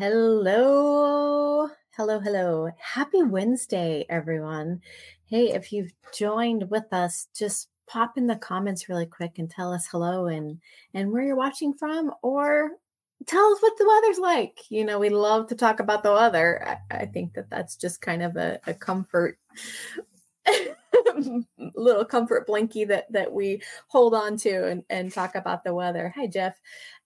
Hello. Hello, hello. Happy Wednesday, everyone. Hey, if you've joined with us, just pop in the comments really quick and tell us hello and and where you're watching from or tell us what the weather's like. You know, we love to talk about the weather. I, I think that that's just kind of a, a comfort little comfort blankie that that we hold on to and, and talk about the weather. Hi Jeff.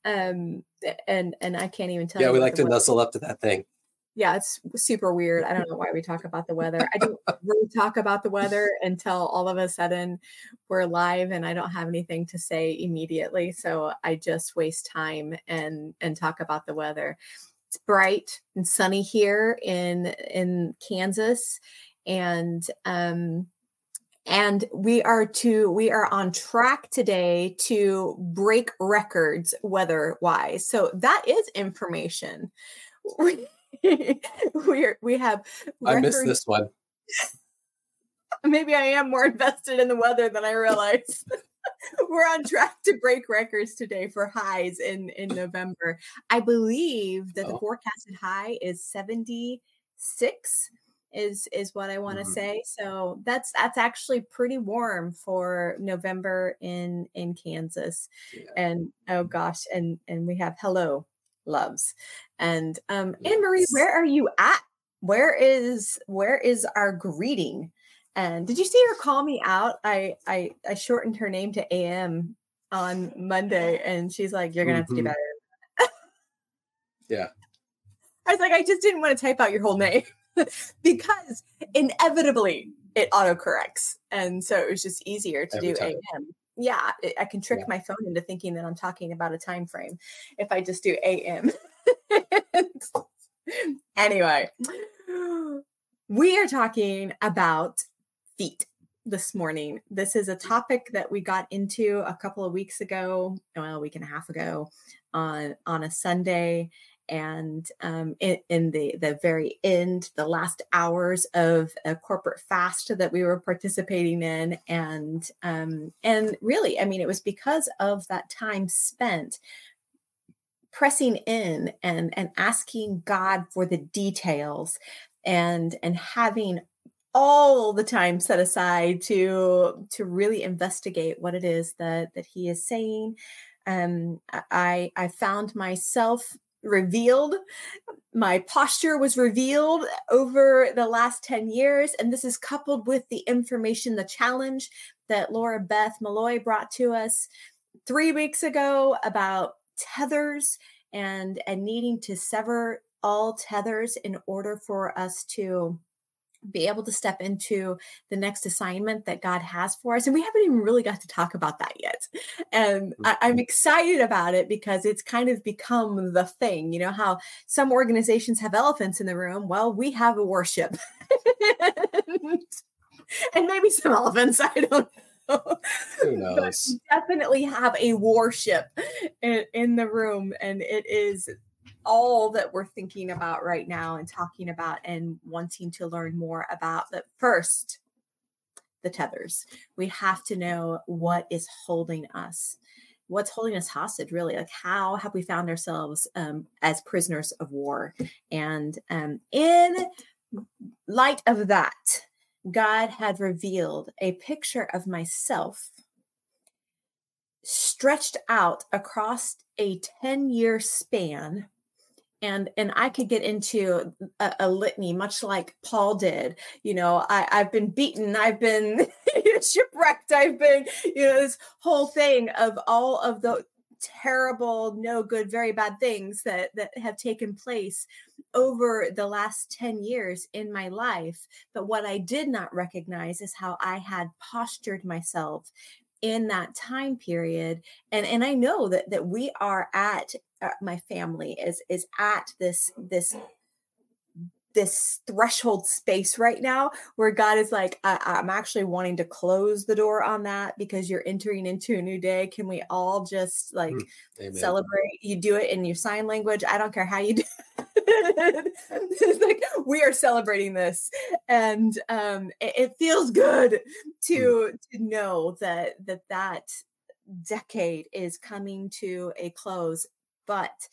Um and and I can't even tell yeah, we like to nuzzle up to that thing. Yeah, it's super weird. I don't know why we talk about the weather. I don't really talk about the weather until all of a sudden we're live and I don't have anything to say immediately. So I just waste time and and talk about the weather. It's bright and sunny here in in Kansas and um and we are to we are on track today to break records weather wise so that is information. We we're we have i missed this one. Maybe i am more invested in the weather than i realize. We're on track to break records today for highs in in november. I believe that oh. the forecasted high is 76 is is what I want to mm-hmm. say. So that's that's actually pretty warm for November in in Kansas. Yeah. And oh gosh, and and we have hello loves. And um yes. Anne Marie, where are you at? Where is where is our greeting? And did you see her call me out? I I I shortened her name to AM on Monday and she's like, You're gonna have to do mm-hmm. better. yeah. I was like, I just didn't want to type out your whole name. because inevitably it autocorrects. And so it was just easier to Every do time. AM. Yeah, I can trick yeah. my phone into thinking that I'm talking about a time frame if I just do AM. anyway, we are talking about feet this morning. This is a topic that we got into a couple of weeks ago, well, a week and a half ago on on a Sunday and um, in, in, the the very end, the last hours of a corporate fast that we were participating in, and um, and really, I mean, it was because of that time spent pressing in and and asking God for the details, and and having all the time set aside to to really investigate what it is that that He is saying. Um, I I found myself revealed. My posture was revealed over the last 10 years. And this is coupled with the information, the challenge that Laura Beth Malloy brought to us three weeks ago about tethers and, and needing to sever all tethers in order for us to be able to step into the next assignment that God has for us. And we haven't even really got to talk about that yet. And mm. I, am excited about it because it's kind of become the thing. You know, how some organizations have elephants in the room. Well, we have a worship. and maybe some elephants. I don't know. Who knows? definitely have a worship in, in the room. And it is all that we're thinking about right now and talking about and wanting to learn more about. But first, the tethers. We have to know what is holding us. What's holding us hostage, really? Like, how have we found ourselves um, as prisoners of war? And um, in light of that, God had revealed a picture of myself stretched out across a 10 year span and and i could get into a, a, litany much like paul did you know I, i've been beaten i've been shipwrecked i've been you know this whole thing of all of the terrible no good very bad things that that have taken place over the last 10 years in my life. But what i did not recognize is how i had postured myself in that time period and and i know that that we are at uh, my family is is at this this this threshold space right now where God is like, I, am actually wanting to close the door on that because you're entering into a new day. Can we all just like mm, celebrate? You do it in your sign language. I don't care how you do it's like we are celebrating this. And um it, it feels good to mm. to know that that that decade is coming to a close but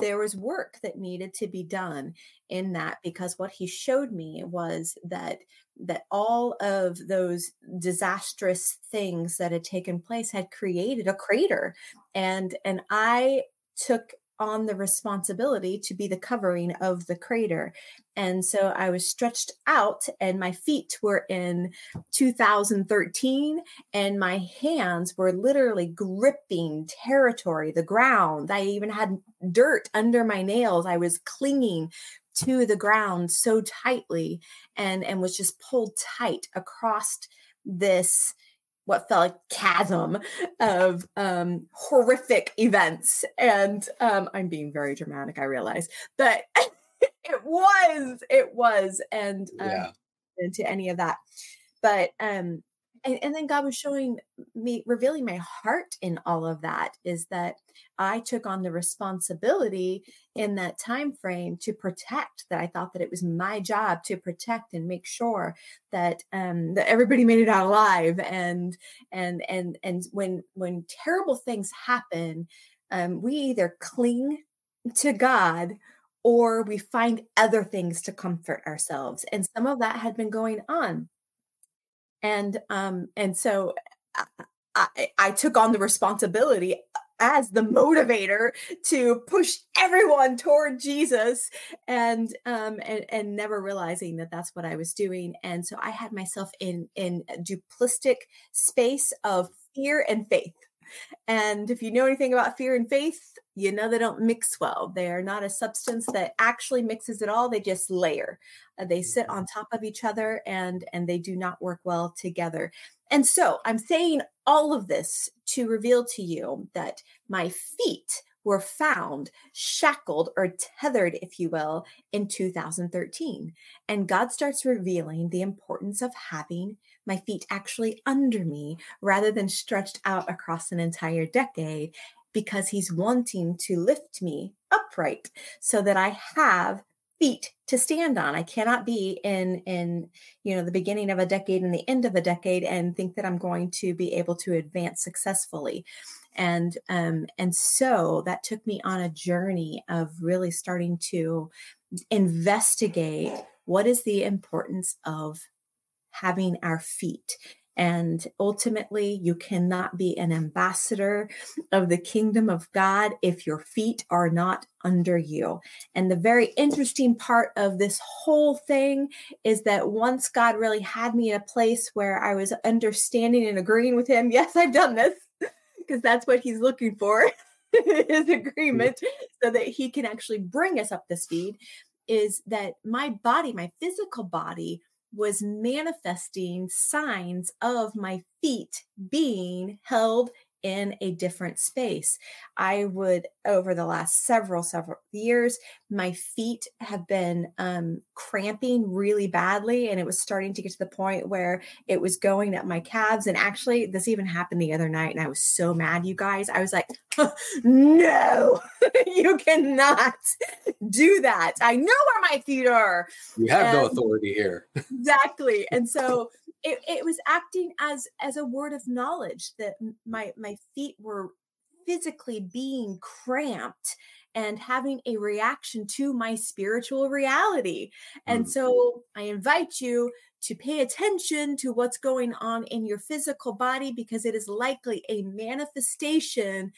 there was work that needed to be done in that because what he showed me was that that all of those disastrous things that had taken place had created a crater and and i took on the responsibility to be the covering of the crater. And so I was stretched out, and my feet were in 2013, and my hands were literally gripping territory, the ground. I even had dirt under my nails. I was clinging to the ground so tightly and and was just pulled tight across this what felt like chasm of um, horrific events. And um, I'm being very dramatic, I realize, but it was, it was, and um, yeah. into any of that. But um, and, and then God was showing me, revealing my heart in all of that is that I took on the responsibility in that time frame to protect that I thought that it was my job to protect and make sure that um that everybody made it out alive. And and and and when when terrible things happen um we either cling to God or we find other things to comfort ourselves. And some of that had been going on and um and so I, I, I took on the responsibility as the motivator to push everyone toward Jesus and um and and never realizing that that's what I was doing. And so I had myself in in a duplistic space of fear and faith. And if you know anything about fear and faith you know they don't mix well. They are not a substance that actually mixes at all. They just layer uh, they sit on top of each other and and they do not work well together and so i'm saying all of this to reveal to you that my feet were found shackled or tethered, if you will, in 2013. And God starts revealing the importance of having my feet actually under me rather than stretched out across an entire decade because He's wanting to lift me upright so that I have feet to stand on. I cannot be in in you know the beginning of a decade and the end of a decade and think that I'm going to be able to advance successfully. And um and so that took me on a journey of really starting to investigate what is the importance of having our feet and ultimately, you cannot be an ambassador of the kingdom of God if your feet are not under you. And the very interesting part of this whole thing is that once God really had me in a place where I was understanding and agreeing with Him, yes, I've done this because that's what He's looking for. his agreement so that he can actually bring us up to speed is that my body, my physical body, was manifesting signs of my feet being held in a different space. I would, over the last several, several years, my feet have been um, cramping really badly. And it was starting to get to the point where it was going up my calves. And actually, this even happened the other night. And I was so mad, you guys. I was like, no, you cannot do that. I know where my feet are. You have and no authority here. exactly. And so, it, it was acting as as a word of knowledge that my my feet were physically being cramped and having a reaction to my spiritual reality. And mm. so I invite you to pay attention to what's going on in your physical body because it is likely a manifestation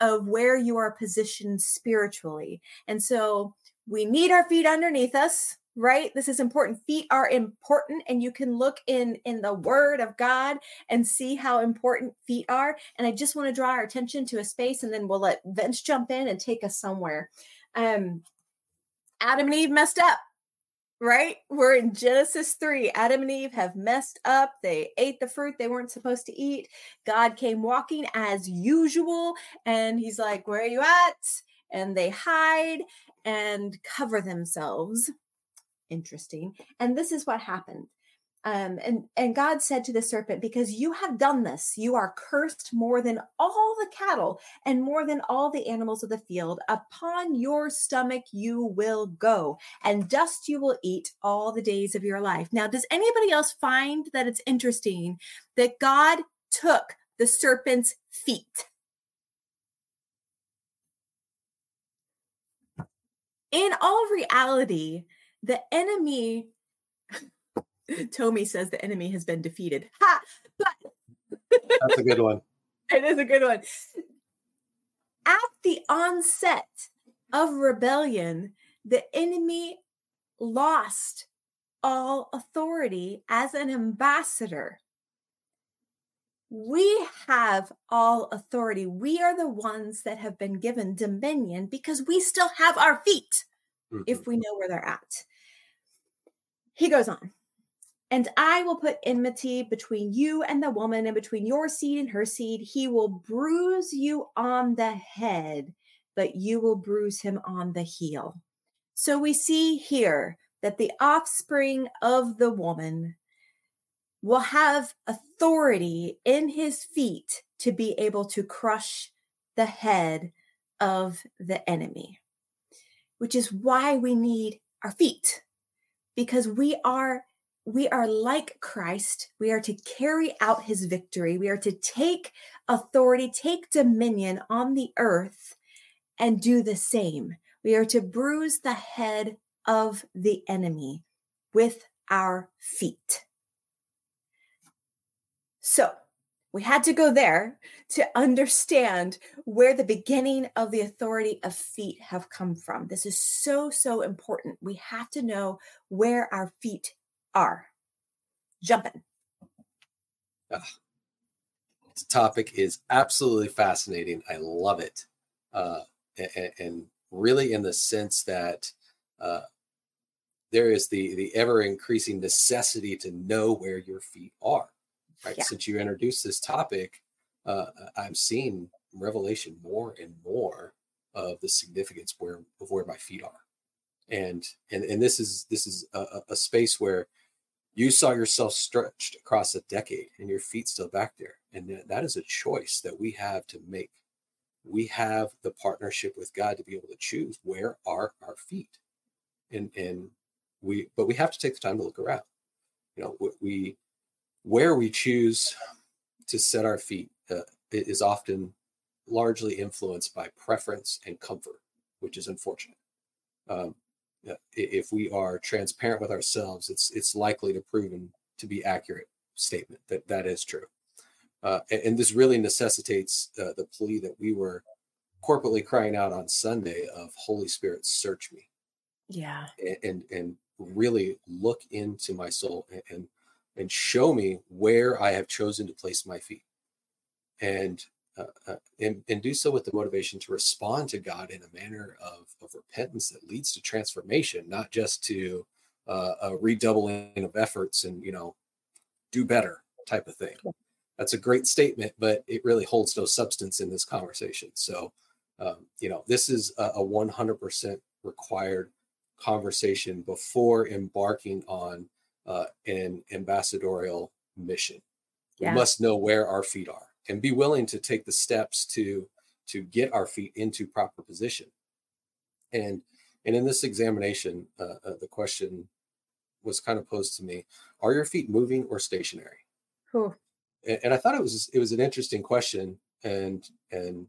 of where you are positioned spiritually. And so we need our feet underneath us right? This is important. Feet are important and you can look in in the word of god and see how important feet are and i just want to draw our attention to a space and then we'll let vince jump in and take us somewhere. Um adam and eve messed up right? We're in genesis 3 adam and eve have messed up. They ate the fruit they weren't supposed to eat. God came walking as usual and he's like where are you at? And they hide and cover themselves interesting. And this is what happened. Um, and and God said to the serpent, "Because you have done this, you are cursed more than all the cattle and more than all the animals of the field. Upon your stomach you will go, and dust you will eat all the days of your life." Now, does anybody else find that it's interesting that God took the serpent's feet? in all reality, the enemy, Tommy says the enemy has been defeated. Ha! But that's a good one. it is a good one. At the onset of rebellion, the enemy lost all authority as an ambassador. We have all authority. We are the ones that have been given dominion because we still have our feet mm-hmm. if we know where they're at. He goes on, and I will put enmity between you and the woman, and between your seed and her seed. He will bruise you on the head, but you will bruise him on the heel. So we see here that the offspring of the woman will have authority in his feet to be able to crush the head of the enemy, which is why we need our feet because we are we are like Christ. We are to carry out his victory. We are to take authority, take dominion on the earth and do the same. We are to bruise the head of the enemy with our feet. So we had to go there to understand where the beginning of the authority of feet have come from. This is so, so important. We have to know where our feet are. Jumping. Uh, this topic is absolutely fascinating. I love it. Uh, and, and, really, in the sense that uh, there is the, the ever increasing necessity to know where your feet are right? Yeah. Since you introduced this topic, uh, I'm seeing revelation more and more of the significance where of where my feet are, and and and this is this is a, a space where you saw yourself stretched across a decade and your feet still back there, and that is a choice that we have to make. We have the partnership with God to be able to choose where are our feet, and and we but we have to take the time to look around. You know, we where we choose to set our feet uh, is often largely influenced by preference and comfort, which is unfortunate. Um, if we are transparent with ourselves, it's it's likely to proven to be accurate statement that that is true. Uh, and, and, this really necessitates uh, the plea that we were corporately crying out on Sunday of Holy Spirit, search me. Yeah. And and, and really look into my soul and, and and show me where I have chosen to place my feet. And, uh, uh, and, and do so with the motivation to respond to God in a manner of, of repentance that leads to transformation, not just to uh, a redoubling of efforts and you know do better type of thing. That's a great statement, but it really holds no substance in this conversation. So, um, you know, this is a, a 100% required conversation before embarking on uh, an ambassadorial mission. We must know where our feet are and be willing to take the steps to to get our feet into proper position. And and in this examination, uh, uh, the question was kind of posed to me: Are your feet moving or stationary? And, and I thought it was it was an interesting question, and and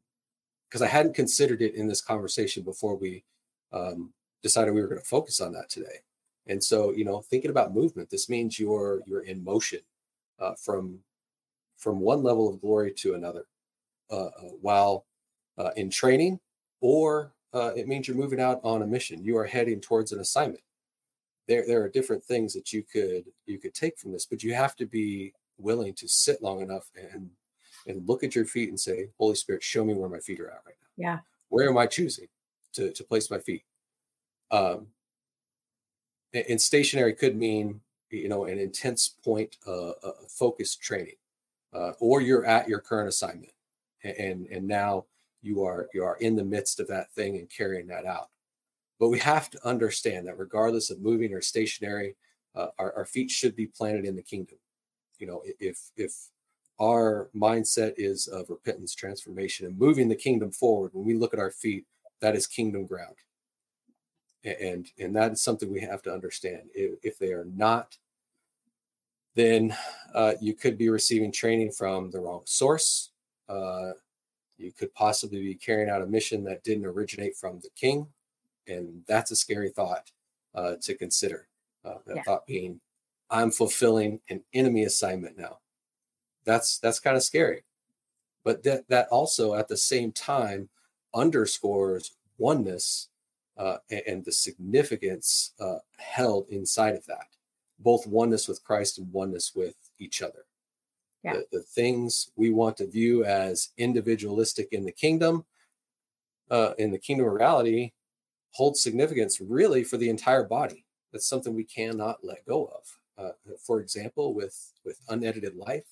because I hadn't considered it in this conversation before we um, decided we were going to focus on that today. And so, you know, thinking about movement, this means you're you're in motion uh, from from one level of glory to another, uh, uh, while uh, in training, or uh, it means you're moving out on a mission. You are heading towards an assignment. There, there are different things that you could you could take from this, but you have to be willing to sit long enough and and look at your feet and say, Holy Spirit, show me where my feet are at right now. Yeah. Where am I choosing to to place my feet? Um, and stationary could mean you know an intense point uh, uh, focused training uh, or you're at your current assignment and and now you are you are in the midst of that thing and carrying that out. But we have to understand that regardless of moving or stationary uh, our, our feet should be planted in the kingdom. You know if if our mindset is of repentance transformation and moving the kingdom forward when we look at our feet that is kingdom ground and and that is something we have to understand if, if they are not then uh, you could be receiving training from the wrong source uh, you could possibly be carrying out a mission that didn't originate from the king and that's a scary thought uh, to consider. Uh, that Yeah. thought being, I'm fulfilling an enemy assignment now. That's that's kind of scary, but that that also at the same time underscores oneness uh, and, the significance uh, held inside of that, both oneness with Christ and oneness with each other. Yeah. The, the things we want to view as individualistic in the kingdom, uh, in the kingdom of reality, hold significance really for the entire body. That's something we cannot let go of. Uh, for example, with with unedited life,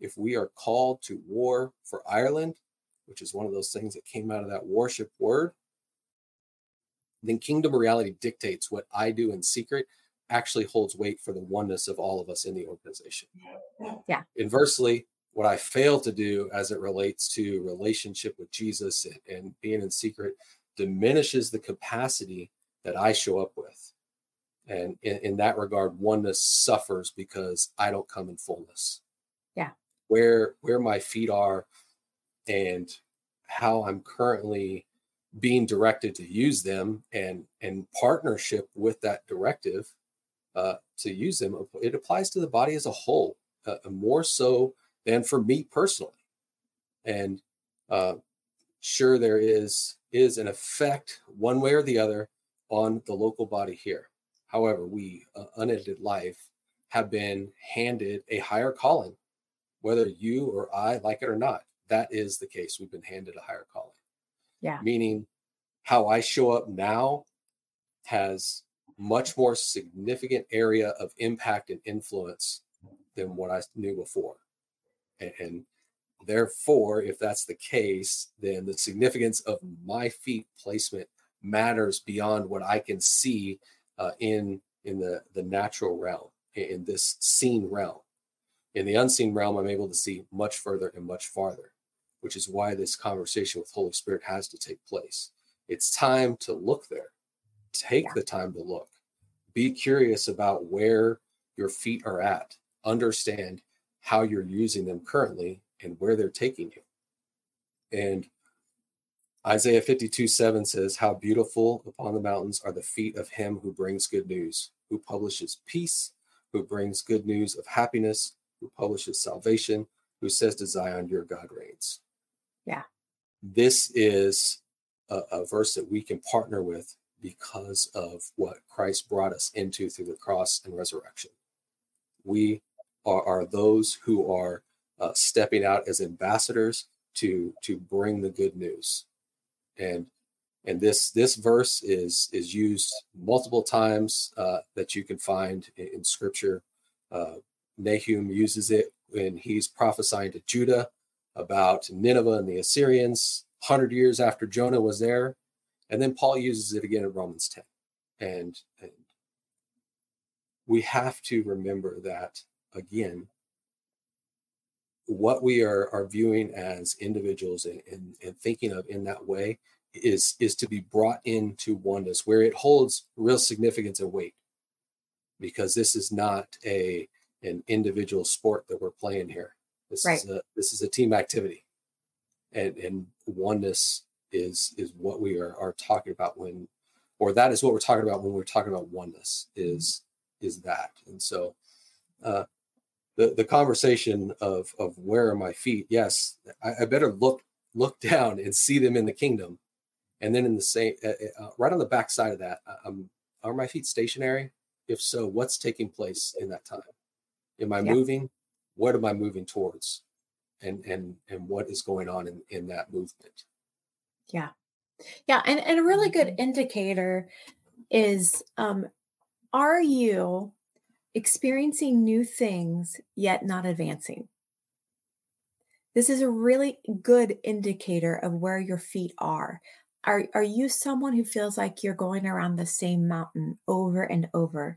if we are called to war for Ireland, which is one of those things that came out of that worship word, then kingdom reality dictates what I do in secret actually holds weight for the oneness of all of us in the organization. Yeah. Inversely, what I fail to do as it relates to relationship with Jesus and, and being in secret diminishes the capacity that I show up with. And in, in that regard, oneness suffers because I don't come in fullness. Yeah. Where where my feet are and how I'm currently being directed to use them and and partnership with that directive uh, to use them it applies to the body as a whole uh, more so than for me personally. And uh, sure there is is an effect one way or the other on the local body here. However we uh, unedited life have been handed a higher calling whether you or i like it or not that is the case. We've been handed a higher calling Yeah. meaning how I show up now has much more significant area of impact and influence than what I knew before. And, and therefore, if that's the case, then the significance of my feet placement matters beyond what I can see uh, in in the the natural realm, in, in this seen realm. In the unseen realm, I'm able to see much further and much farther, which is why this conversation with Holy Spirit has to take place. It's time to look there. Take Yeah. the time to look. Be curious about where your feet are at. Understand how you're using them currently and where they're taking you. And Isaiah 52 7 says, How beautiful upon the mountains are the feet of him who brings good news, who publishes peace, who brings good news of happiness, who publishes salvation, who says to Zion, Your God reigns. Yeah. This is a, a verse that we can partner with because of what Christ brought us into through the cross and resurrection. We are, are those who are uh, stepping out as ambassadors to to bring the good news, and and this this verse is is used multiple times uh, that you can find in, in Scripture. Uh, Nahum uses it when he's prophesying to Judah about Nineveh and the Assyrians, hundred years after Jonah was there, and then Paul uses it again in Romans ten, and and we have to remember that again what we are are viewing as individuals and, and, and thinking of in that way is is to be brought into oneness where it holds real significance and weight. Because this is not a an individual sport that we're playing here this Right. is a this is a team activity. And and oneness is is what we are are talking about when or that is what we're talking about when we're talking about oneness is is that. And so uh the the conversation of of where are my feet? Yes i, I better look look down and see them in the kingdom. And then in the same uh, uh, right on the back side of that uh, um, are my feet stationary? If so what's taking place in that time? Am i Yeah. moving what am i moving towards and and and what is going on in in that movement Yeah. Yeah. And, and a really good indicator is um, are you experiencing new things yet not advancing? This is a really good indicator of where your feet are. Are, are you someone who feels like you're going around the same mountain over and over?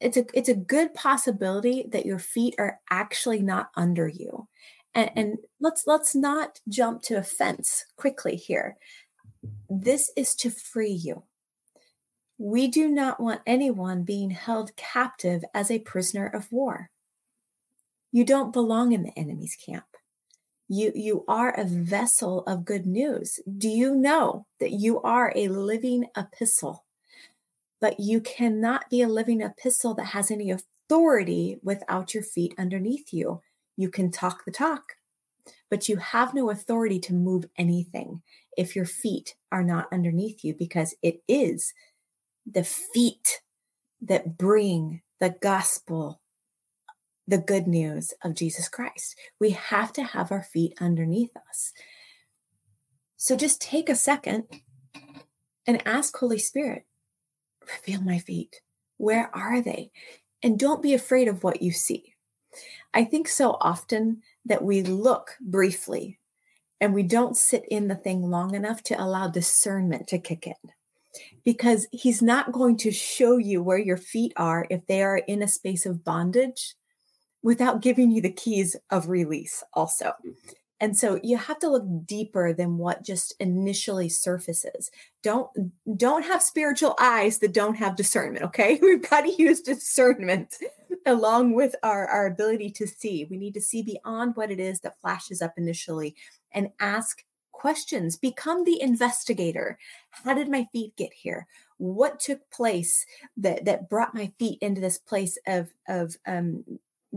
It's a it's a good possibility that your feet are actually not under you. And, mm-hmm. and let's let's not jump to offense quickly here. This is to free you. We do not want anyone being held captive as a prisoner of war. You don't belong in the enemy's camp. You, you are a vessel of good news. Do you know that you are a living epistle? But you cannot be a living epistle that has any authority without your feet underneath you. You can talk the talk, but you have no authority to move anything if your feet are not underneath you because it is the feet that bring the gospel, the good news of Jesus Christ. We have to have our feet underneath us. So just take a second and ask Holy Spirit, reveal my feet. Where are they? And don't be afraid of what you see. I think so often that we look briefly and we don't sit in the thing long enough to allow discernment to kick in because he's not going to show you where your feet are if they are in a space of bondage without giving you the keys of release also and so you have to look deeper than what just initially surfaces. Don't don't have spiritual eyes that don't have discernment okay? We've got to use discernment along with our our ability to see. We need to see beyond what it is that flashes up initially and ask questions. Become the investigator. How did my feet get here? What took place that that brought my feet into this place of of um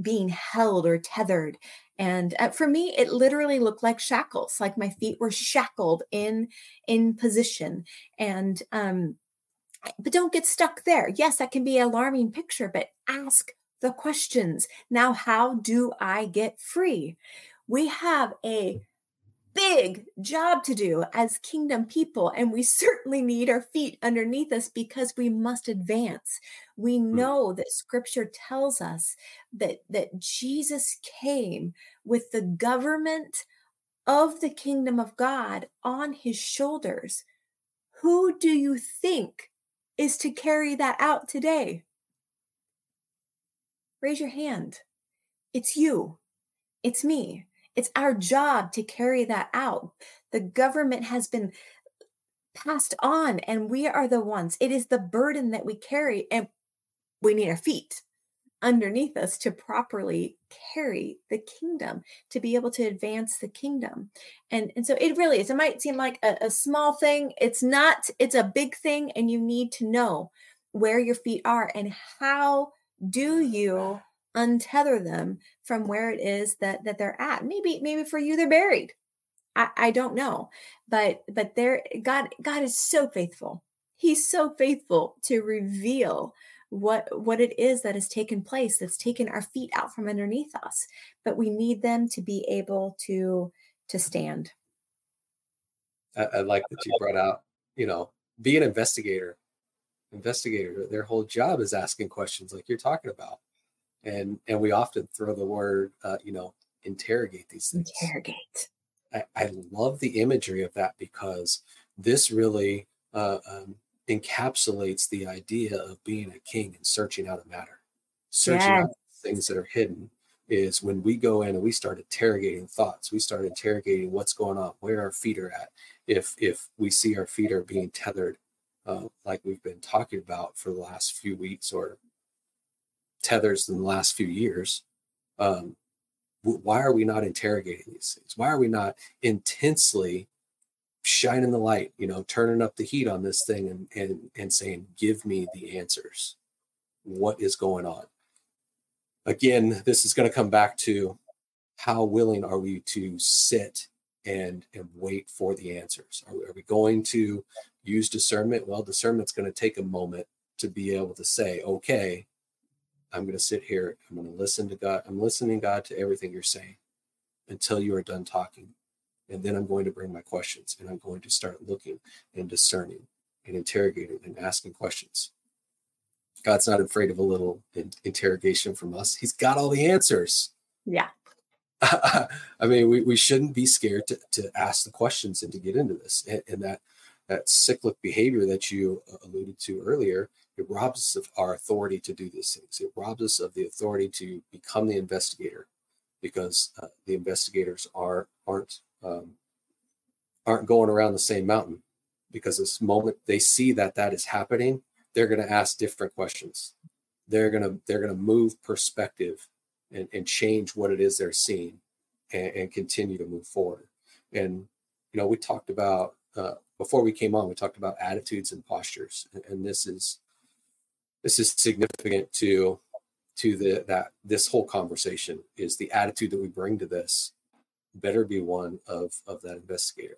being held or tethered and uh, for me it literally looked like shackles like my feet were shackled in in position. And um but don't get stuck there. Yes that can be an alarming picture but ask the questions. Now how do i get free? We have a big job to do as kingdom people. And we certainly need our feet underneath us because we must advance. We hmm. know that scripture tells us that, that Jesus came with the government of the kingdom of God on his shoulders. Who do you think is to carry that out today? Raise your hand. It's you. It's me. It's our job to carry that out. The government has been passed on, and we are the ones. It is the burden that we carry, and we need our feet underneath us to properly carry the kingdom to be able to advance the kingdom and and so it really is it might seem like a, a, small thing it's not it's a big thing and you need to know where your feet are and how do you untether them from where it is that that they're at. Maybe maybe for you they're buried. I i don't know. But but there god god is so faithful. He's so faithful to reveal what what it is that has taken place that's taken our feet out from underneath us. But we need them to be able to to stand. I, I like that you brought out you know be an investigator. Investigator their whole job is asking questions like you're talking about and and we often throw the word uh, you know interrogate these things. Interrogate. I, I, love the imagery of that because this really uh, um, encapsulates the idea of being a king and searching out a matter. Searching yes. out things that are hidden is when we go in and we start interrogating thoughts we start interrogating what's going on where our feet are at. If if we see our feet are being tethered uh, like we've been talking about for the last few weeks or tethers in the last few years. Um, why are we not interrogating these things? Why are we not intensely shining the light, you know, turning up the heat on this thing and and and saying, give me the answers. What is going on? Again, this is going to come back to how willing are we to sit and and wait for the answers? Are are we going to use discernment? Well, discernment's going to take a moment to be able to say, okay, I'm going to sit here. I'm going to listen to God. I'm listening, God, to everything you're saying until you are done talking. And then I'm going to bring my questions and I'm going to start looking and discerning and interrogating and asking questions. God's not afraid of a little interrogation from us. He's got all the answers. Yeah. I mean, we, we shouldn't be scared to, to ask the questions and to get into this. And, and that that cyclic behavior that you alluded to earlier it robs us of our authority to do these things. It robs us of the authority to become the investigator because uh, the investigators are aren't um, aren't going around the same mountain because this moment they see that that is happening they're going to ask different questions they're going to they're going to move perspective and, and change what it is they're seeing and, and continue to move forward. And you know, we talked about uh, before we came on, we talked about attitudes and postures, and, and this is this is significant to to the that this whole conversation is the attitude that we bring to this better be one of of that investigator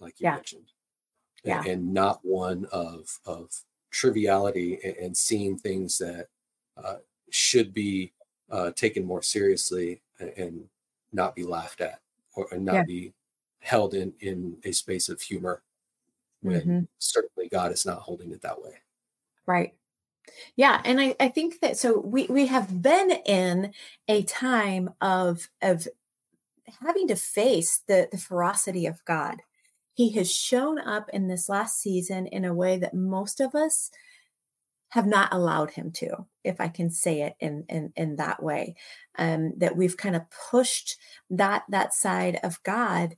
like you Yeah. mentioned Yeah. and, and not one of of triviality and, and seeing things that uh, should be uh, taken more seriously and, and not be laughed at or and not Yeah. be held in in a space of humor when Mhm. certainly god is not holding it that way Right. Yeah, and I, I think that so we we have been in a time of of having to face the the ferocity of God. He has shown up in this last season in a way that most of us have not allowed him to, if I can say it in in, in that way. Um, that we've kind of pushed that that side of God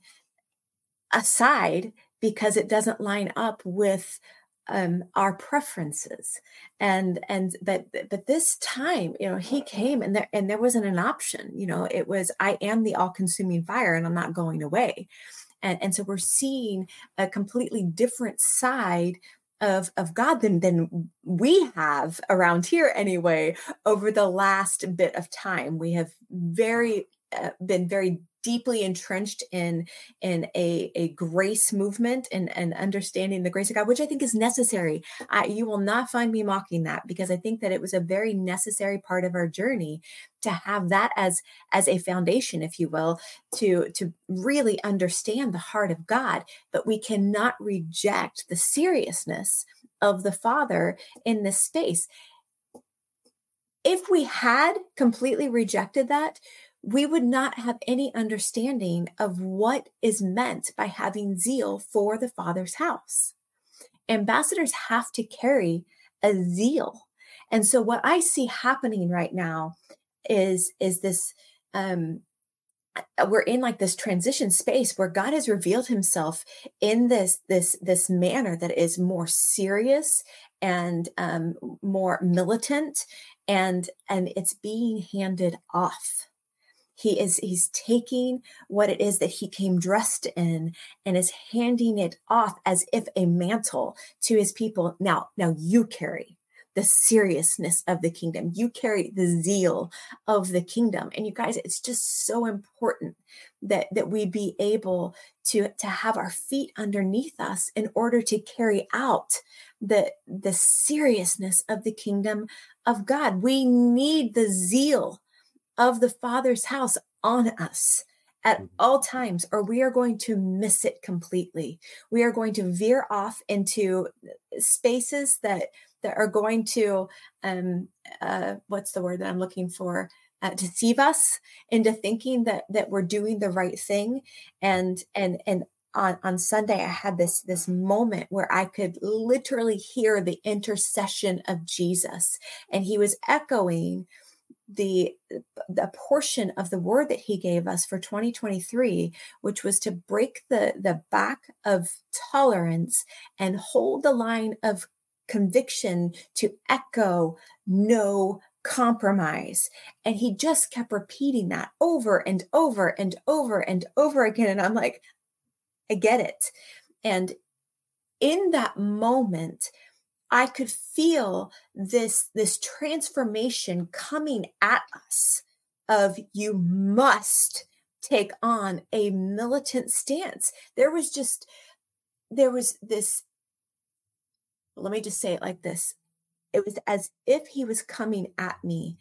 aside because it doesn't line up with um, our preferences. And and but but this time you know he came and there and there wasn't an option you know it was i am the all-consuming fire and i'm not going away. And and so we're seeing a completely different side of of god than than we have around here anyway over the last bit of time. We have very uh, been very deeply entrenched in in a, a grace movement and, and understanding the grace of God, which I think is necessary. I, you will not find me mocking that because I think that it was a very necessary part of our journey to have that as as a foundation, if you will, to to really understand the heart of God. But we cannot reject the seriousness of the Father in this space. If we had completely rejected that, we would not have any understanding of what is meant by having zeal for the Father's house. Ambassadors have to carry a zeal. And so what I see happening right now is is this um we're in like this transition space where God has revealed himself in this this this manner that is more serious and um more militant and and it's being handed off he is he's taking what it is that he came dressed in and is handing it off as if a mantle to his people. Now now you carry the seriousness of the kingdom. You carry the zeal of the kingdom. And you guys it's just so important that that we be able to to have our feet underneath us in order to carry out the the seriousness of the kingdom of god. We need the zeal of the Father's house on us at Mhm. all times, or we are going to miss it completely. We are going to veer off into spaces that that are going to um uh what's the word that I'm looking for uh, deceive us into thinking that that we're doing the right thing and and and on, on Sunday, I had this this moment where I could literally hear the intercession of Jesus, and he was echoing the the portion of the word that he gave us for 2023 which was to break the the back of tolerance and hold the line of conviction to echo no compromise. And he just kept repeating that over and over and over and over again. And i'm like i get it. And in that moment I could feel this this transformation coming at us of you must take on a militant stance. There was just there was this let me just say it like this. It was as if he was coming at me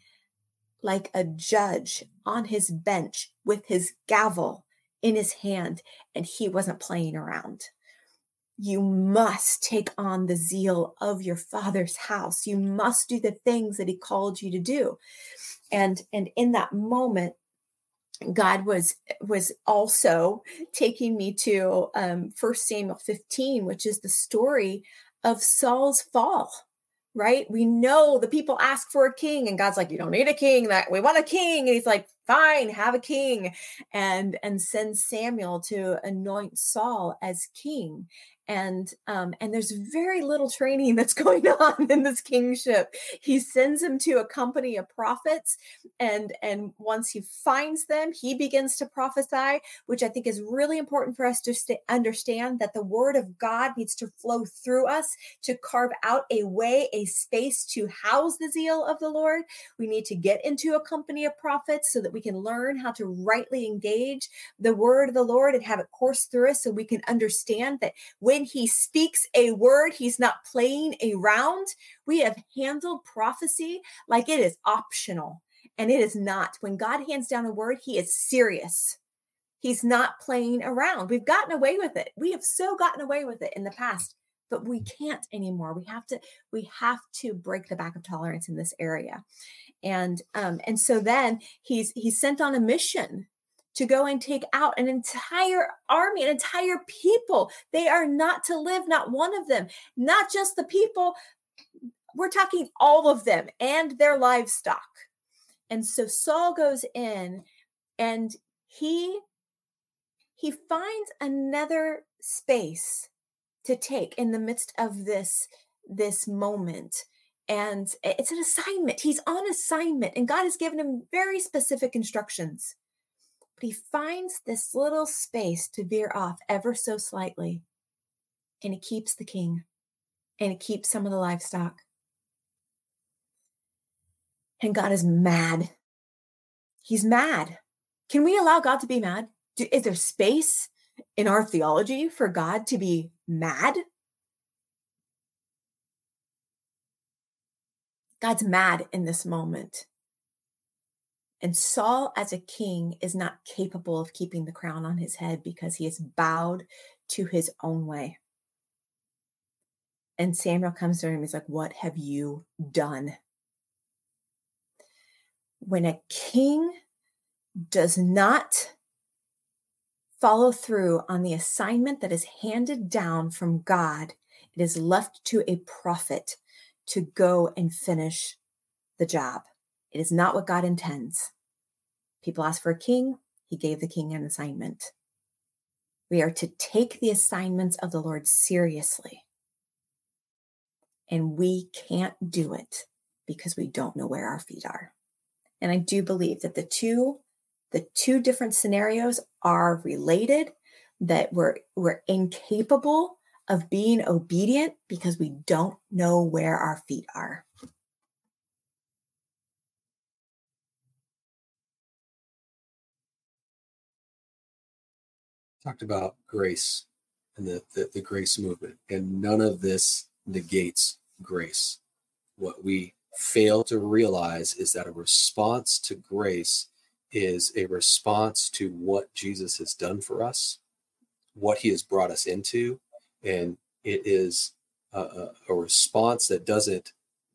like a judge on his bench with his gavel in his hand and he wasn't playing around you must take on the zeal of your father's house. You must do the things that he called you to do. And and in that moment god was was also taking me to um first samuel 15 which is the story of saul's fall right? We know the people ask for a king and god's like you don't need a king that we want a king. And he's like fine, have a king, and and sends Samuel to anoint Saul as king and um, and there's very little training that's going on in this kingship. He sends him to a company of prophets, and and once he finds them, he begins to prophesy, which I think is really important for us to st- understand that the word of God needs to flow through us to carve out a way, a space to house the zeal of the Lord. We need to get into a company of prophets so that we can learn how to rightly engage the word of the Lord and have it course through us, so we can understand that when when he speaks a word, he's not playing around. We have handled prophecy like it is optional, and it is not. When God hands down a word, he is serious. He's not playing around. We've gotten away with it. We have so gotten away with it in the past, but we can't anymore. We have to we have to break the back of tolerance in this area. And um and so then he's he's sent on a mission to go and take out an entire army, an entire people. They are not to live, not one of them, not just the people. We're talking all of them and their livestock. And so Saul goes in and he he finds another space to take in the midst of this this moment and it's an assignment he's on assignment and god has given him very specific instructions but he finds this little space to veer off ever so slightly. And he keeps the king and he keeps some of the livestock. And God is mad. He's mad. Can we allow God to be mad? Do, is there space in our theology for God to be mad? God's mad in this moment. And Saul, as a king, is not capable of keeping the crown on his head because he has bowed to his own way. And Samuel comes to him and he's like, What have you done? When a king does not follow through on the assignment that is handed down from God, it is left to a prophet to go and finish the job. It is not what God intends. People ask for a king, he gave the king an assignment. We are to take the assignments of the Lord seriously. And we can't do it because we don't know where our feet are. And I do believe that the two the two different scenarios are related that we're we're incapable of being obedient because we don't know where our feet are. Talked about grace and the, the, the grace movement, and none of this negates grace. What we fail to realize is that a response to grace is a response to what Jesus has done for us, what he has brought us into, and it is a, a, response that doesn't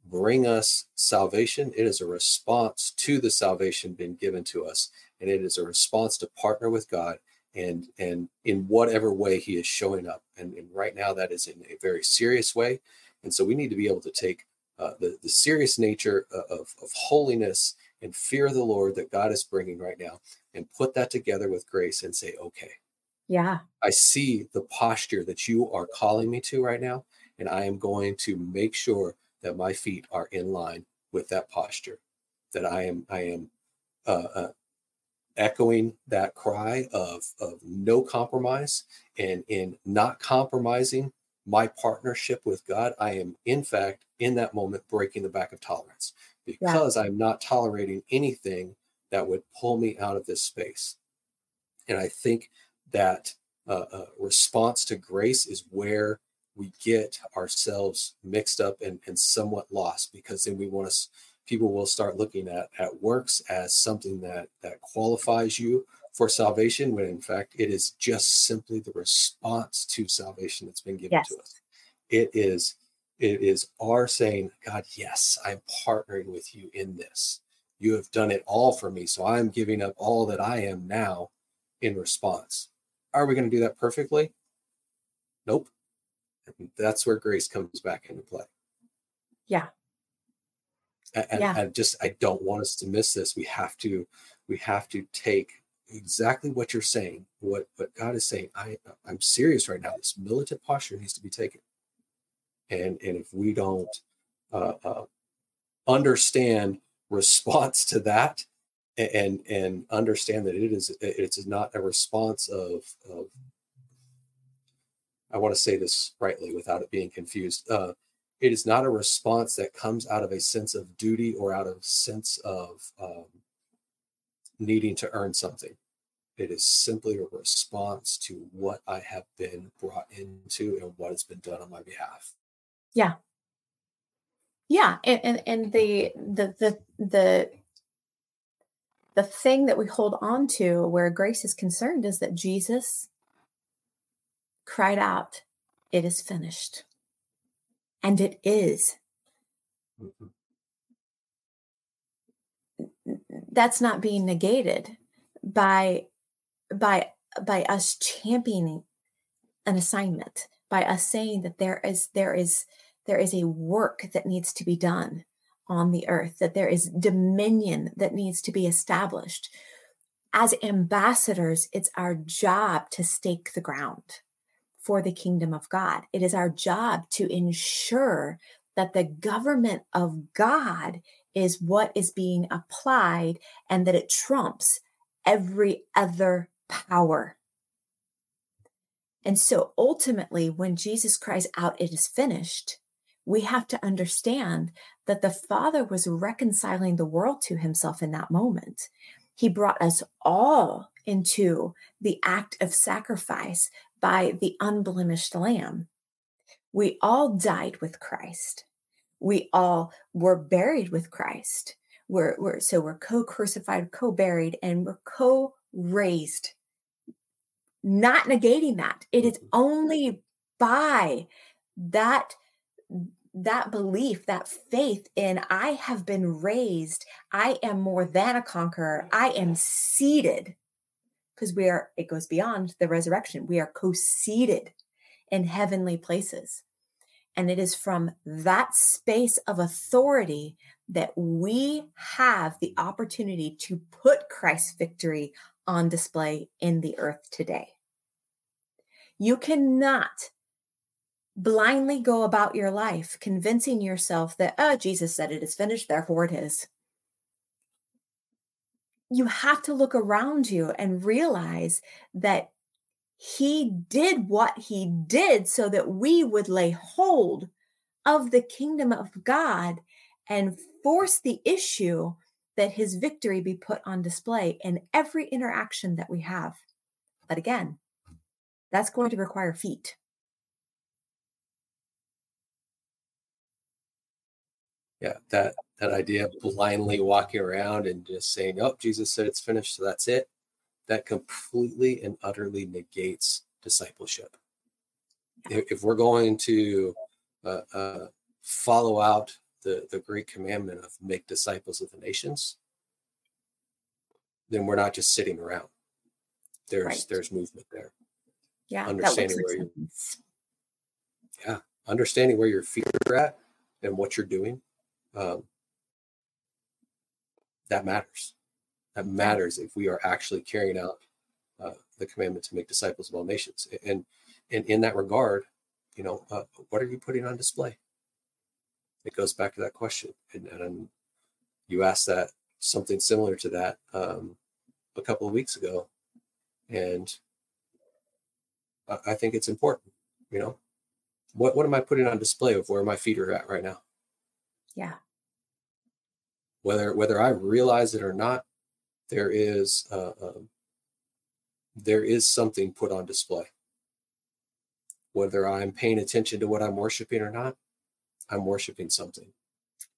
bring us salvation. It is a response to the salvation being given to us, and it is a response to partner with God and and in whatever way he is showing up. And, and right now that is in a very serious way. And so we need to be able to take uh, the, the serious nature of, of holiness and fear of the lord that god is bringing right now and put that together with grace and say okay yeah. I see the posture that you are calling me to right now and i am going to make sure that my feet are in line with that posture that i am i am uh, uh, echoing that cry of, of no compromise and in not compromising my partnership with God, I am in fact in that moment breaking the back of tolerance because yeah. I'm not tolerating anything that would pull me out of this space. And I think that uh, uh, response to grace is where we get ourselves mixed up and, and somewhat lost because then we want to people will start looking at at works as something that that qualifies you for salvation when in fact it is just simply the response to salvation that's been given yes. to us. It is it is our saying god yes i'm partnering with you in this. You have done it all for me so i'm giving up all that i am now in response. Are we going to do that perfectly? Nope. That's where grace comes back into play. Yeah And Yeah. I just I don't want us to miss this. We have to we have to take exactly what you're saying, what what God is saying. I I'm serious right now. This militant posture needs to be taken. And and if we don't uh, uh, understand response to that and and understand that it is it's not a response of of I want to say this rightly without it being confused. Uh, it is not a response that comes out of a sense of duty or out of sense of um, needing to earn something. It is simply a response to what I have been brought into and what has been done on my behalf. Yeah, Yeah. and, and and the the the the the thing that we hold on to where grace is concerned is that Jesus cried out, "It is finished," and it is. Mhm. That's not being negated by by by us championing an assignment, by us saying that there is there is there is a work that needs to be done on the earth, that there is dominion that needs to be established. As ambassadors, it's our job to stake the ground for the kingdom of God. It is our job to ensure that the government of God is what is being applied and that it trumps every other power. And so ultimately, when Jesus cries out, It is finished, we have to understand that the Father was reconciling the world to himself in that moment. He brought us all into the act of sacrifice by the unblemished Lamb. We all died with Christ. We all were buried with Christ. We're, we're so we're co-crucified, co-buried, and we're co-raised. Not negating that. It is mm-hmm. only by that that belief, that faith in I have been raised, I am more than a conqueror, I am seated because we are, it goes beyond the resurrection. We are co seated in heavenly places. And it is from that space of authority that we have the opportunity to put Christ's victory on display in the earth today. You cannot blindly go about your life convincing yourself that, oh, Jesus said it is finished, therefore it is. You have to look around you and realize that he did what he did so that we would lay hold of the kingdom of God and force the issue that his victory be put on display in every interaction that we have. But again, that's going to require feet. Yeah, that that idea of blindly walking around and just saying, "Oh, Jesus said it's finished, so that's it." That completely and utterly negates discipleship. If, we're going to uh, uh, follow out the the great commandment of make disciples of the nations, then we're not just sitting around. There's Right. there's movement there. Yeah, Understanding where like you- yeah Understanding where your feet are at and what you're doing, um, that matters. That matters if we are actually carrying out uh, the commandment to make disciples of all nations. And and in that regard, you know, uh, what are you putting on display? It goes back to that question, and, and you asked that something similar to that um, a couple of weeks ago, and I, I think it's important. You know, what what am I putting on display of where my feet are at right now? Yeah, whether whether I realize it or not, there is uh, um, there is something put on display. Whether I'm paying attention to what I'm worshiping or not, I'm worshiping something.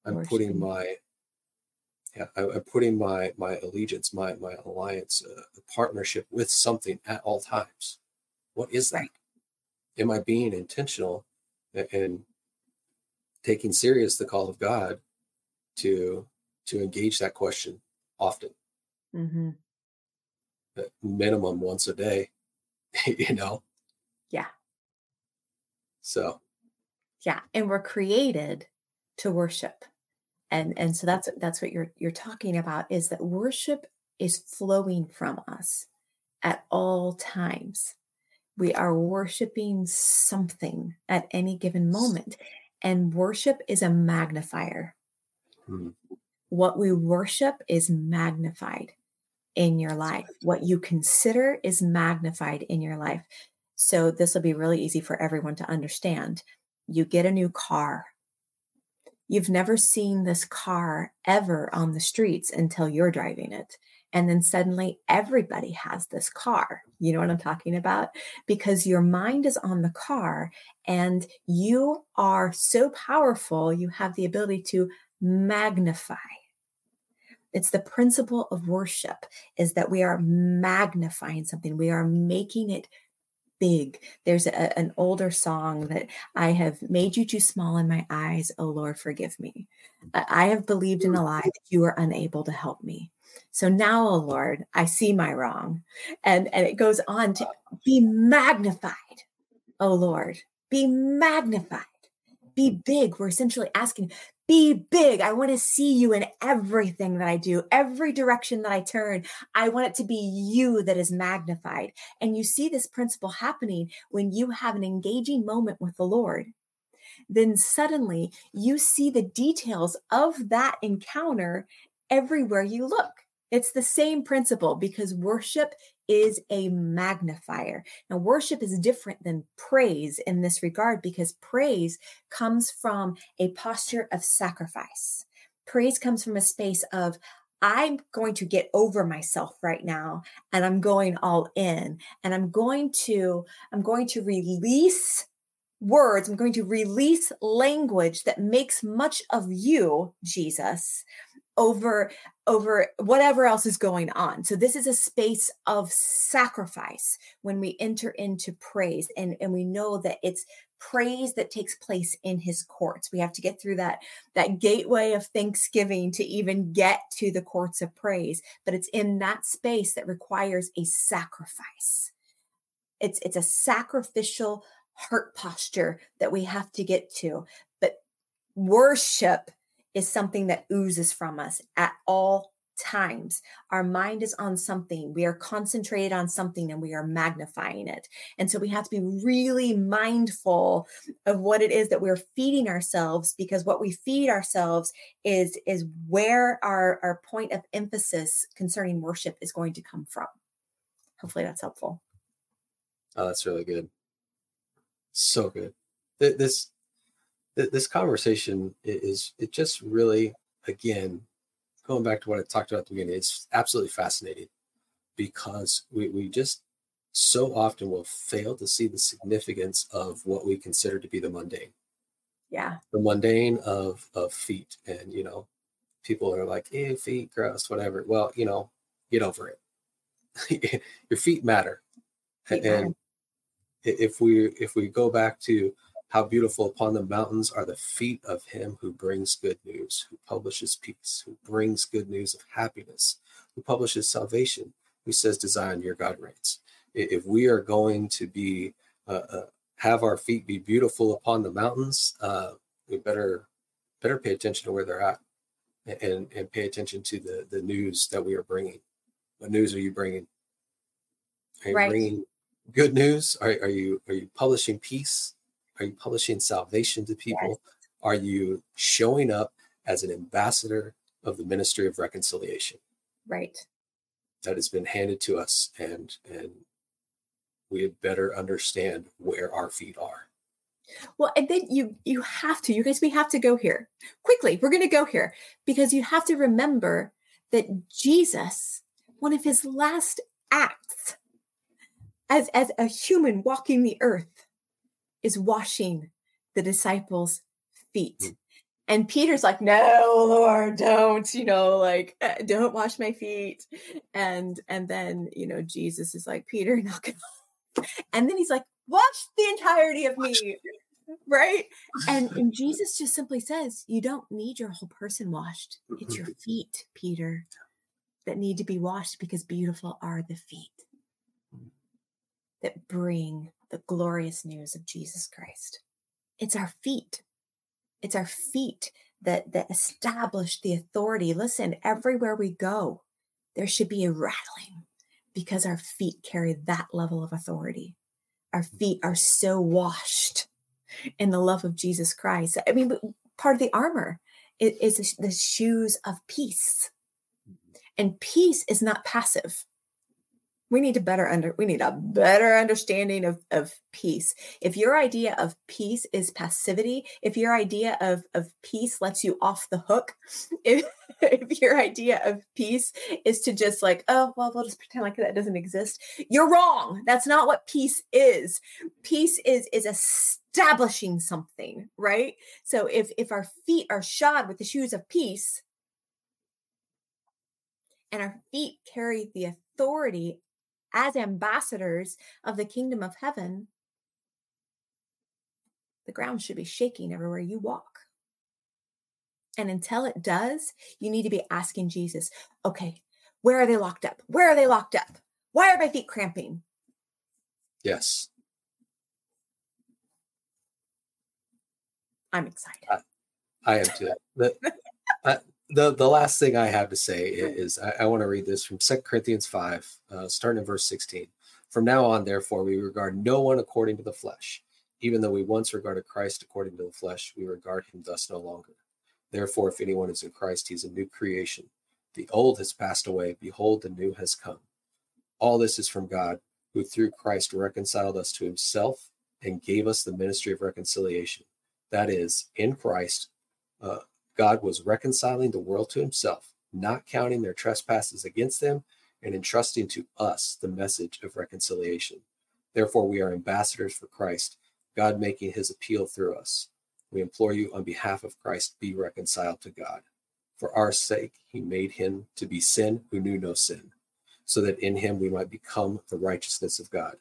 I'm putting my yeah, I, I'm putting my my allegiance, my my alliance, uh, partnership with something at all times. What is that? Am I being intentional and taking serious the call of God to to engage that question often, hmm minimum once a day, you know? Yeah. So yeah. And we're created to worship. and and so that's that's what you're you're talking about is that worship is flowing from us at all times we are worshiping something at any given moment and worship is a magnifier hmm. What we worship is magnified in your life what you consider is magnified in your life so this will be really easy for everyone to understand you get a new car You've never seen this car ever on the streets until you're driving it. And then suddenly everybody has this car. You know what I'm talking about? Because your mind is on the car and you are so powerful, you have the ability to magnify. It's the principle of worship is that we are magnifying something. We are making it big. There's a, an older song that I have made you too small in my eyes. Oh Lord, forgive me. I have believed in a lie that you are unable to help me. So now, oh Lord, I see my wrong. And, and it goes on to be magnified. Oh Lord, be magnified. Be big. We're essentially asking, be big. I want to see you in everything that I do, every direction that I turn. I want it to be you that is magnified. And you see this principle happening when you have an engaging moment with the Lord. Then suddenly you see the details of that encounter everywhere you look. It's the same principle because worship is a magnifier. Now, worship is different than praise in this regard because praise comes from a posture of sacrifice. Praise comes from a space of, I'm going to get over myself right now and I'm going all in and I'm going to I'm going to release words I'm going to release language that makes much of you Jesus over over whatever else is going on. So this is a space of sacrifice when we enter into praise and and we know that it's praise that takes place in his courts. We have to get through that that gateway of thanksgiving to even get to the courts of praise but it's in that space that requires a sacrifice. It's it's a sacrificial heart posture that we have to get to but worship is something that oozes from us at all times. Our mind is on something. We are concentrated on something and we are magnifying it. And so we have to be really mindful of what it is that we're feeding ourselves because what we feed ourselves is is where our our point of emphasis concerning worship is going to come from. Hopefully that's helpful. Oh, that's really good. So good. This this conversation is it just really again going back to what I talked about at the beginning. It's absolutely fascinating because we we just so often will fail to see the significance of what we consider to be the mundane. Yeah. The mundane of of feet. And you know, people are like, eh, feet, gross, whatever. Well, you know, get over it. Your feet matter. Feet and matter. if we if we go back to how beautiful upon the mountains are the feet of him who brings good news, who publishes peace, who brings good news of happiness, who publishes salvation, who says, to Zion your God reigns. If we are going to be, uh, uh, have our feet be beautiful upon the mountains, uh, we better better pay attention to where they're at and, and pay attention to the, the news that we are bringing. What news are you bringing? Are you right. bringing good news? Are, are you are you publishing peace? Are you publishing salvation to people? Yes. Are you showing up as an ambassador of the ministry of reconciliation? Right. That has been handed to us and and we had better understand where our feet are. Well, and then you you have to, you guys, we have to go here quickly. We're going to go here because you have to remember that Jesus, one of his last acts as as a human walking the earth, is washing the disciples' feet. Mm. And Peter's like, no, Lord, don't, you know, like, uh, don't wash my feet. And, and then, you know, Jesus is like, Peter, not gonna. And then he's like, wash the entirety of me. Right. And, and Jesus just simply says, you don't need your whole person washed. It's your feet, Peter, that need to be washed because beautiful are the feet that bring the glorious news of Jesus Christ. It's our feet. It's our feet that that established the authority. Listen, everywhere we go, there should be a rattling because our feet carry that level of authority. Our feet are so washed in the love of Jesus Christ. I mean, part of the armor is the shoes of peace. And peace is not passive we need to better under we need a better understanding of, of peace. If your idea of peace is passivity if your idea of, of peace lets you off the hook if, if your idea of peace is to just like oh well we'll just pretend like that doesn't exist you're wrong. That's not what peace is. Peace is is establishing something right? So if if our feet are shod with the shoes of peace and our feet carry the authority as ambassadors of the kingdom of heaven, the ground should be shaking everywhere you walk. And until it does, you need to be asking Jesus, okay, where are they locked up? Where are they locked up? Why are my feet cramping? Yes. I'm excited. I, I am too. The, the the last thing I have to say is I, I want to read this from Second Corinthians 5, uh, starting in verse 16. From now on, therefore, we regard no one according to the flesh. Even though we once regarded Christ according to the flesh, we regard him thus no longer. Therefore, if anyone is in Christ, he is a new creation. The old has passed away. Behold, the new has come. All this is from God, who through Christ reconciled us to himself and gave us the ministry of reconciliation. That is, in Christ, uh, God was reconciling the world to himself, not counting their trespasses against them, and entrusting to us the message of reconciliation. Therefore, we are ambassadors for Christ, God making his appeal through us. We implore you on behalf of Christ, be reconciled to God. For our sake, he made him to be sin who knew no sin, so that in him we might become the righteousness of God.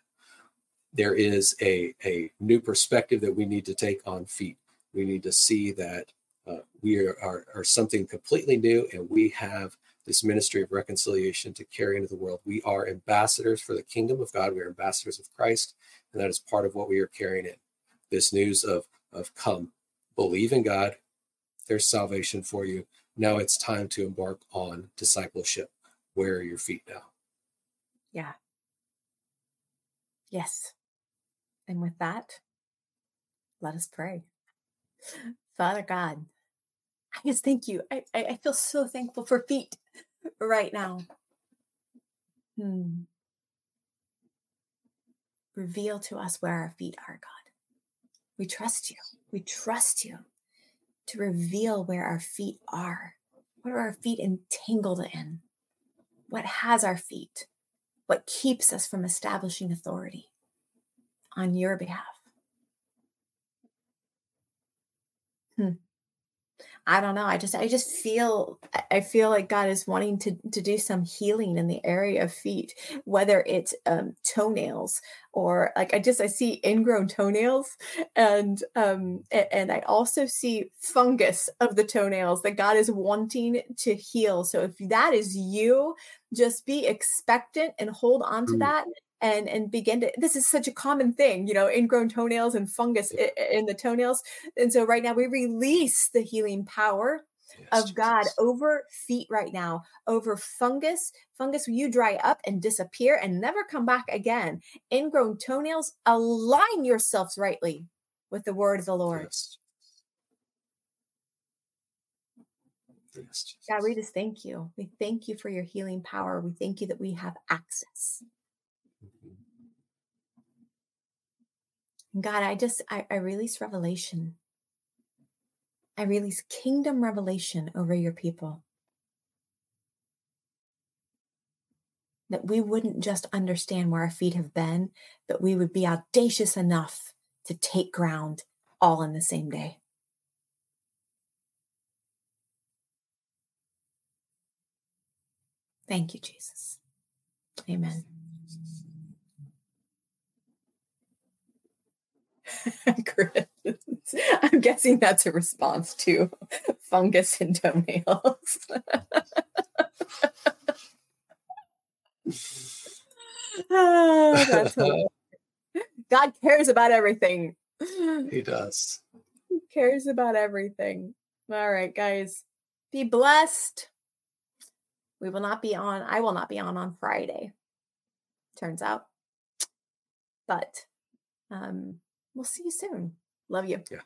There is a, a new perspective that we need to take on feet. We need to see that uh, we are, are, are, something completely new, and we have this ministry of reconciliation to carry into the world. We are ambassadors for the kingdom of God. We are ambassadors of Christ, and that is part of what we are carrying in. This news of, of come, believe in God, there's salvation for you. Now it's time to embark on discipleship. Where are your feet now? Yeah. Yes. And with that, let us pray. Father God, I just thank you. I, I, feel so thankful for feet right now. Hmm. Reveal to us where our feet are, God. We trust you. We trust you to reveal where our feet are. What are our feet entangled in? What has our feet? What keeps us from establishing authority on your behalf? Hmm. I don't know. I just I just feel I feel like God is wanting to to do some healing in the area of feet, whether it's um, toenails or like I just I see ingrown toenails and um and, I also see fungus of the toenails that God is wanting to heal. So if that is you, just be expectant and hold on to mm. that and and begin to this is such a common thing you know ingrown toenails and fungus in, in the toenails and so right now we release the healing power yes, of God over feet right now, over fungus. Fungus, you dry up and disappear and never come back again. Ingrown toenails, align yourselves rightly with the word of the Lord. Yes. Yes, God, we just thank you. We thank you for your healing power. We thank you that we have access. God, I just, I, I release revelation. I release kingdom revelation over your people. That we wouldn't just understand where our feet have been, but we would be audacious enough to take ground all in the same day. Thank you, Jesus. Amen. Chris. I'm guessing that's a response to fungus and toenails. oh, God cares about everything. He does. He cares about everything. All right, guys. Be blessed. We will not be on. I will not be on on Friday. Turns out. But um we'll see you soon. Love you. Yeah.